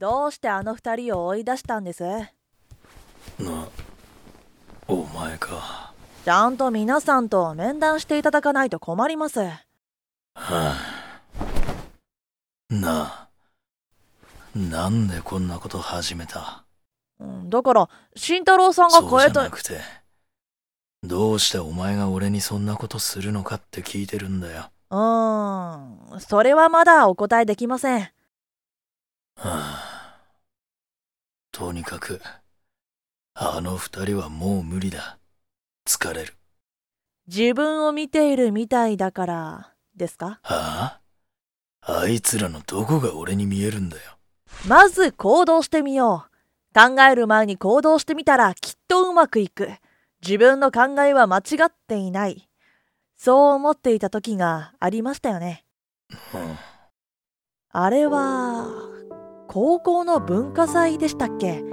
どうしてあの二人を追い出したんです？なお前か。ちゃんと皆さんと面談していただかないと困ります。はあ。なあなんでこんなこと始めた？うんだから慎太郎さんがそうじ超えたゃなくてどうしてお前が俺にそんなことするのかって聞いてるんだよ。うーんそれはまだお答えできません。はあとにかくあの二人はもう無理だ。疲れる。自分を見ているみたいだからですか？はあ。あいつらのどこが俺に見えるんだよ。まず行動してみよう。考える前に行動してみたらきっとうまくいく。自分の考えは間違っていない。そう思っていた時がありましたよね。うん。あれは高校の文化祭でしたっけ？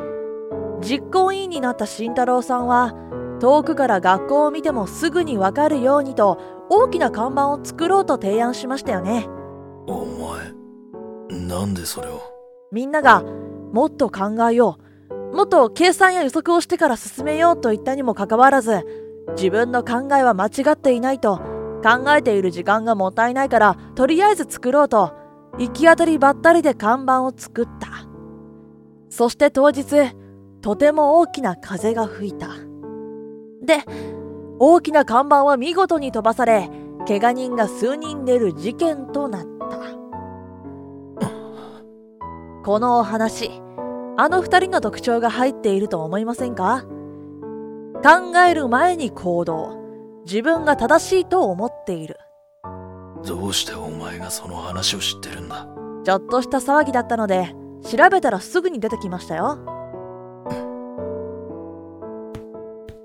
実行委員になった慎太郎さんは遠くから学校を見てもすぐにわかるようにと大きな看板を作ろうと提案しましたよね。お前なんでそれを？みんながもっと考えよう。もっと計算や予測をしてから進めようと言ったにもかかわらず自分の考えは間違っていないと考えている時間がもったいないからとりあえず作ろうと行き当たりばったりで看板を作った。そして当日とても大きな風が吹いた。で大きな看板は見事に飛ばされ怪我人が数人出る事件となった。このお話あの二人の特徴が入っていると思いませんか？考える前に行動自分が正しいと思っている。どうしてお前がその話を知ってるんだ？ちょっとした騒ぎだったので調べたらすぐに出てきましたよ。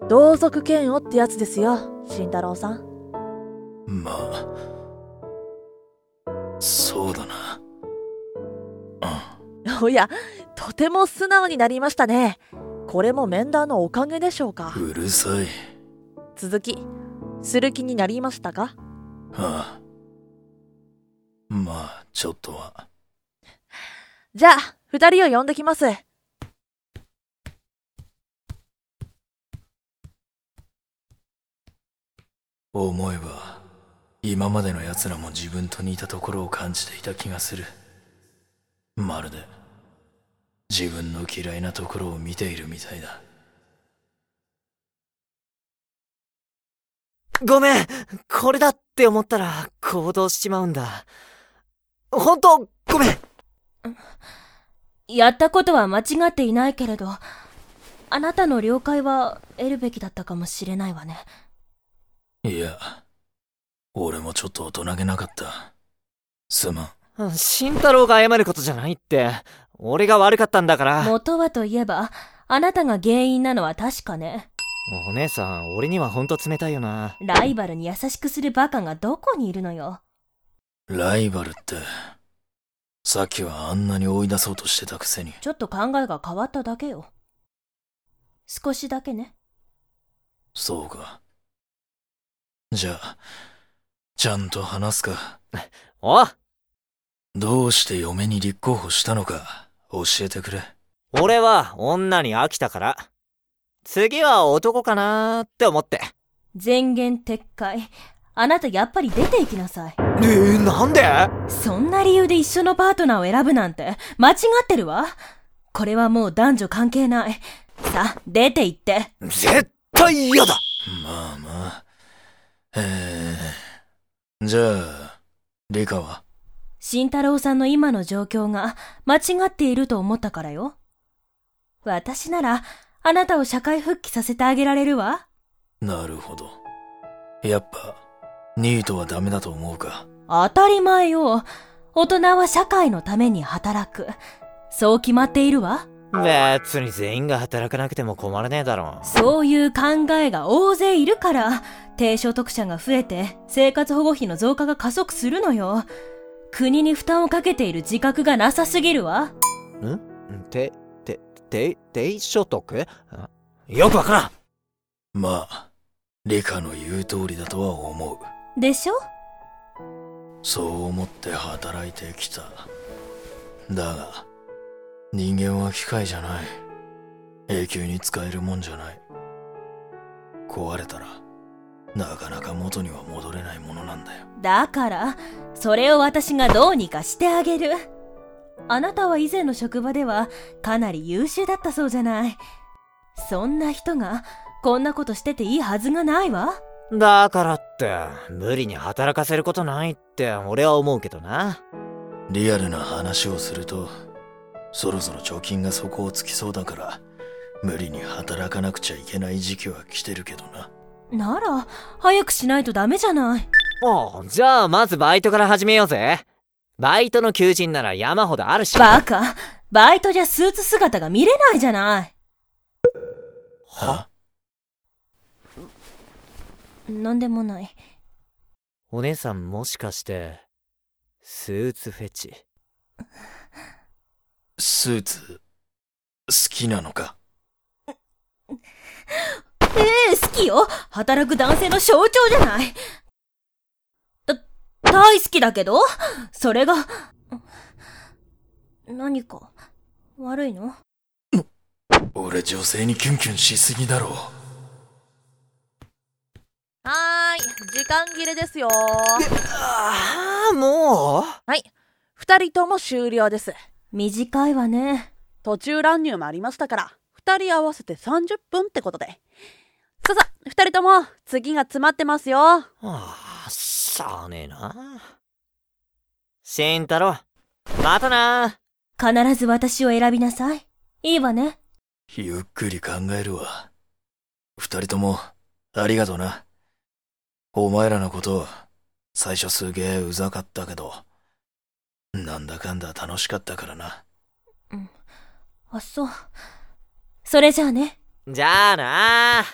同族嫌悪ってやつですよ慎太郎さん。まあそうだな。おやとても素直になりましたね。これも面談のおかげでしょうか。うんうるさい。続きする気になりましたか？はあまあちょっとは。じゃあ二人を呼んできます。思えば今までの奴らも自分と似たところを感じていた気がする。まるで自分の嫌いなところを見ているみたいだ。ごめんこれだって思ったら行動しちまうんだ。ほんと、ごめんやったことは間違っていないけれど、あなたの了解は得るべきだったかもしれないわね。いや俺もちょっと大人げなかったすまん慎太郎が謝ることじゃないって。俺が悪かったんだから。元はといえば、あなたが原因なのは確かね。お姉さん、俺にはほんと冷たいよな。ライバルに優しくするバカがどこにいるのよ。ライバルってさっきはあんなに追い出そうとしてたくせにちょっと考えが変わっただけよ。少しだけね。そうかじゃあちゃんと話すか おどうして嫁に立候補したのか教えてくれ俺は女に飽きたから。次は男かなーって思って。前言撤回。あなたやっぱり出て行きなさい。えー、なんで？そんな理由で一緒のパートナーを選ぶなんて間違ってるわ。これはもう男女関係ない。さあ、出て行って。絶対嫌だまあまあえー、じゃあリカは？慎太郎さんの今の状況が間違っていると思ったからよ。私なら、あなたを社会復帰させてあげられるわ。なるほどやっぱニートはダメだと思うか？当たり前よ。大人は社会のために働く。そう決まっているわ。別に全員が働かなくても困らねえだろ。そういう考えが大勢いるから、低所得者が増えて生活保護費の増加が加速するのよ。国に負担をかけている自覚がなさすぎるわ。ん？て、て、て、低所得？あよくわからんまあリカの言う通りだとは思うでしょ？そう思って働いてきただが人間は機械じゃない永久に使えるもんじゃない壊れたらなかなか元には戻れないものなんだよだから、それを私がどうにかしてあげる。あなたは以前の職場ではかなり優秀だったそうじゃない。そんな人がこんなことしてていいはずがないわ。だからって、無理に働かせることないって俺は思うけどな。リアルな話をするとそろそろ貯金が底をつきそうだから無理に働かなくちゃいけない時期は来てるけどななら、早くしないとダメじゃない。おうじゃあまずバイトから始めようぜ。バイトの求人なら山ほどあるし。バカ。バイトじゃスーツ姿が見れないじゃない。は？なんでもない。お姉さんもしかして、スーツフェチ？スーツ好きなのか？ええ好きよ。働く男性の象徴じゃない。だ、大好きだけど？それが、何か、悪いの？俺女性にキュンキュンしすぎだろはーい、時間切れですよ。ああ、もう？はい、二人とも終了です。短いわね。途中乱入もありましたから、二人合わせて30分ってことで。ささ、二人とも、次が詰まってますよ。ああ、しゃあねえな。慎太郎、またな。必ず私を選びなさい。いいわね。ゆっくり考えるわ二人ともありがとなお前らのこと最初すげえうざかったけどなんだかんだ楽しかったからなあ、そう。それじゃあね。じゃあな。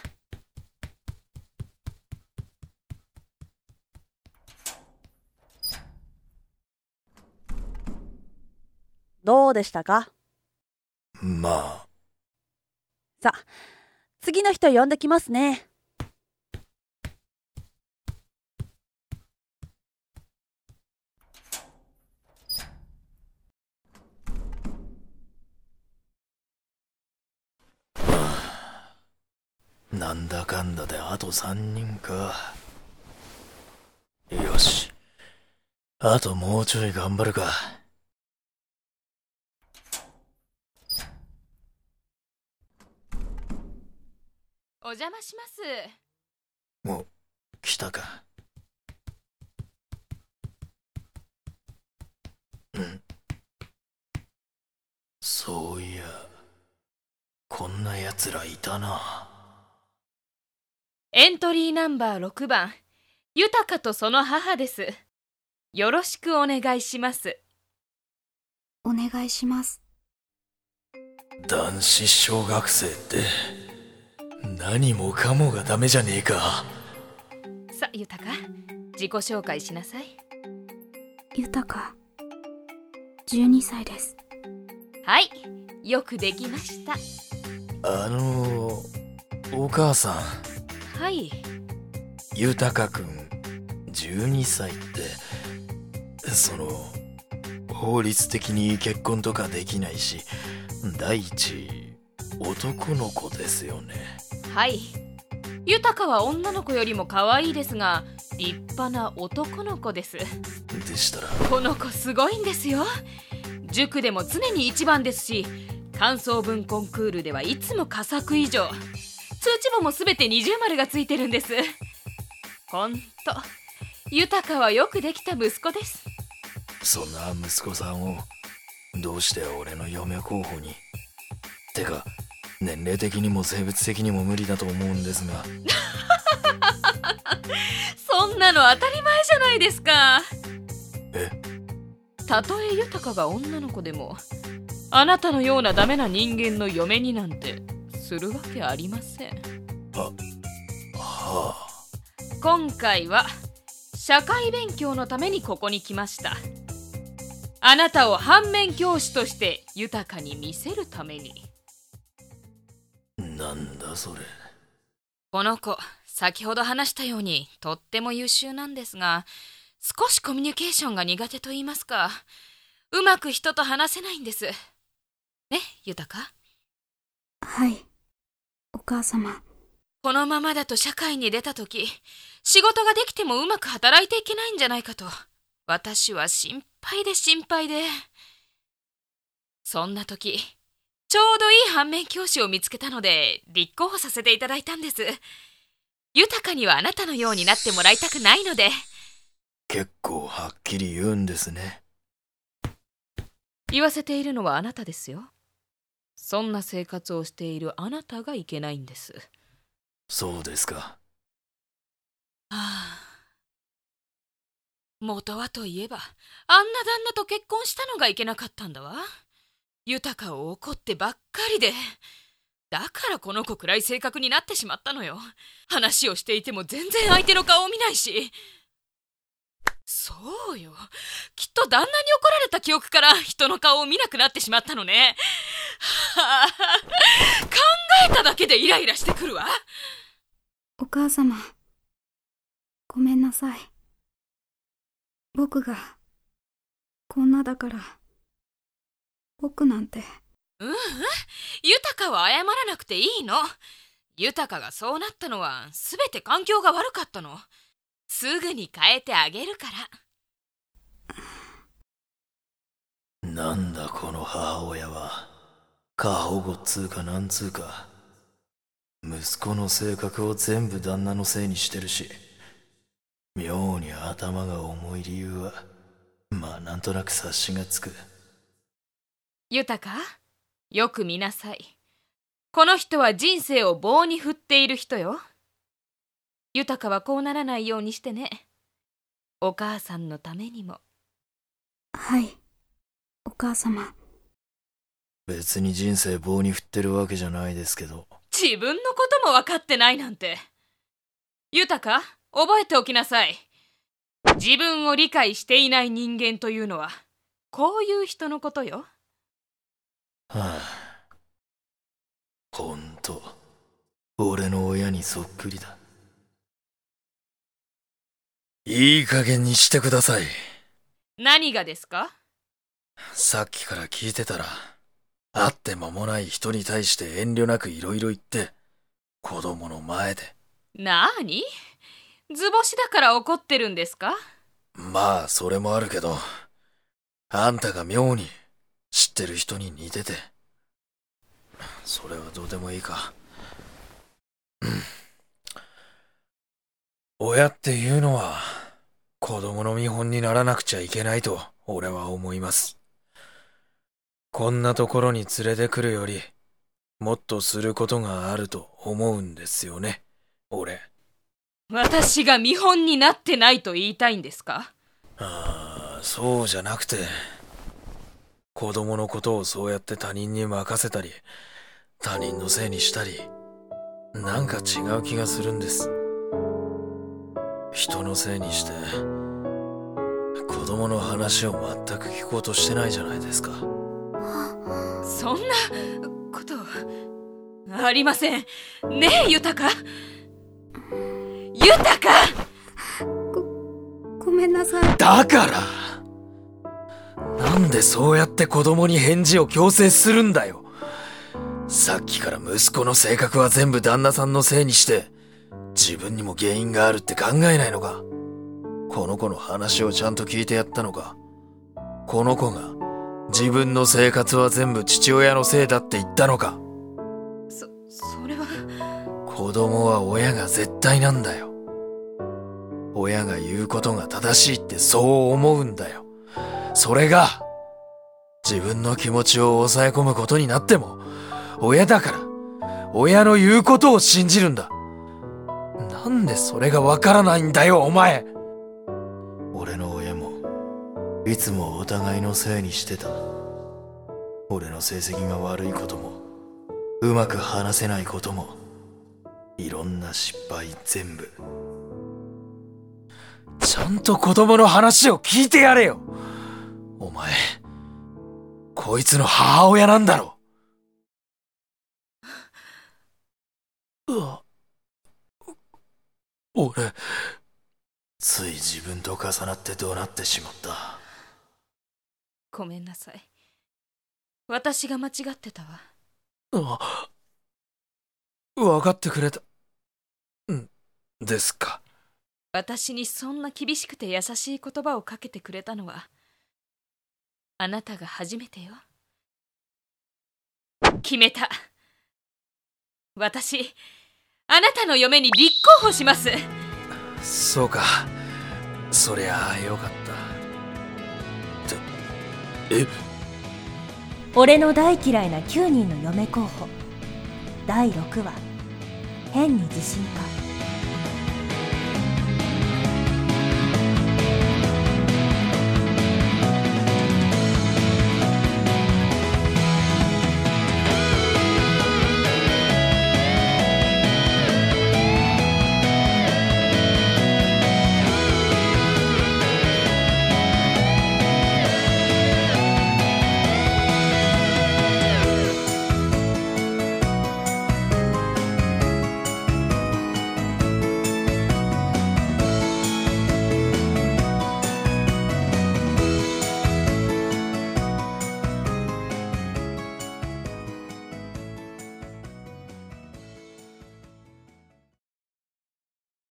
どうでしたか？まあさあ、次の人呼んできますね。なんだかんだであと三人か。よし。あともうちょい頑張るか。お邪魔します。お来たか。うん。そういやこんな奴らいたなエントリーナンバー6番、豊かとその母です。よろしくお願いします。お願いします。男子小学生って何もかもがダメじゃねえかさ、豊か、自己紹介しなさい。豊か。12歳です。はい、よくできました。あのお母さんはい、豊くん12歳ってその法律的に結婚とかできないし第一男の子ですよねはい。豊かは女の子よりも可愛いですが、立派な男の子です。でしたらこの子すごいんですよ。塾でも常に一番ですし、感想文コンクールではいつも佳作以上。通知簿もすべて二重丸がついてるんです。ほんと、豊かはよくできた息子です。そんな息子さんをどうして俺の嫁候補に？てか年齢的にも生物的にも無理だと思うんですが そんなの当たり前じゃないですか。え？たとえ豊かが女の子でも、あなたのようなダメな人間の嫁になんてするわけありません。はあ。今回は社会勉強のためにここに来ました。あなたを反面教師として豊かに見せるために。なんだそれ。この子先ほど話したようにとっても優秀なんですが少しコミュニケーションが苦手と言いますかうまく人と話せないんです。ね豊はい。お母様。このままだと社会に出た時仕事ができてもうまく働いていけないんじゃないかと。私は心配で心配で。そんな時ちょうどいい反面教師を見つけたので立候補させていただいたんです。豊かにはあなたのようになってもらいたくないので。結構はっきり言うんですね。言わせているのはあなたですよそんな生活をしているあなたがいけないんです。そうですか。はあ。元はといえばあんな旦那と結婚したのがいけなかったんだわ。豊を怒ってばっかりで。だからこの子くらい性格になってしまったのよ。話をしていても全然相手の顔を見ないしそうよきっと旦那に怒られた記憶から人の顔を見なくなってしまったのねはあ 考えただけでイライラしてくるわお母様。ごめんなさい。僕が、こんなだから。僕なんて、うんうん豊は謝らなくていいの豊がそうなったのは全て環境が悪かったのすぐに変えてあげるからなんだこの母親は。過保護っつうかなんつうか。息子の性格を全部旦那のせいにしてるし。妙に頭が重い理由は、まあなんとなく察しがつく。豊よく見なさいこの人は人生を棒に振っている人よ豊はこうならないようにしてねお母さんのためにもはい。お母様。別に人生棒に振ってるわけじゃないですけど。自分のことも分かってないなんて豊覚えておきなさい自分を理解していない人間というのはこういう人のことよはあ。ほんと、俺の親にそっくりだ。いい加減にしてください。何がですか？さっきから聞いてたら、会って間もない人に対して遠慮なく色々言って、子供の前で。なーに図星だから怒ってるんですか？まあ、それもあるけど、あんたが妙に知ってる人に似てて。それはどうでもいいか。うん親っていうのは、子供の見本にならなくちゃいけないと、俺は思います。こんなところに連れてくるより、もっとすることがあると思うんですよね、俺。私が見本になってないと言いたいんですか？ああ、そうじゃなくて、子供のことをそうやって他人に任せたり、他人のせいにしたり、なんか違う気がするんです。人のせいにして、子供の話を全く聞こうとしてないじゃないですか。そんなことありません。ねえ豊豊ごめんなさい。だからなんでそうやって子供に返事を強制するんだよ。さっきから息子の性格は全部旦那さんのせいにして、自分にも原因があるって考えないのか？この子の話をちゃんと聞いてやったのか？この子が自分の生活は全部父親のせいだって言ったのか？そそれは子供は親が絶対なんだよ。親が言うことが正しいってそう思うんだよ。それが、自分の気持ちを抑え込むことになっても、親だから、親の言うことを信じるんだ。なんでそれがわからないんだよ、お前いつもお互いのせいにしてた。俺の成績が悪いことも、うまく話せないことも、いろんな失敗全部。ちゃんと子供の話を聞いてやれよお前、こいつの母親なんだろうわ、俺、つい自分と重なって怒鳴ってしまった。ごめんなさい。私が間違ってたわ。あ分かってくれた。んですか。私にそんな厳しくて優しい言葉をかけてくれたのはあなたが初めてよ。決めた。私あなたの嫁に立候補します。そうか。そりゃあよかった俺の大嫌いな9人の嫁候補。第6話変に自信か。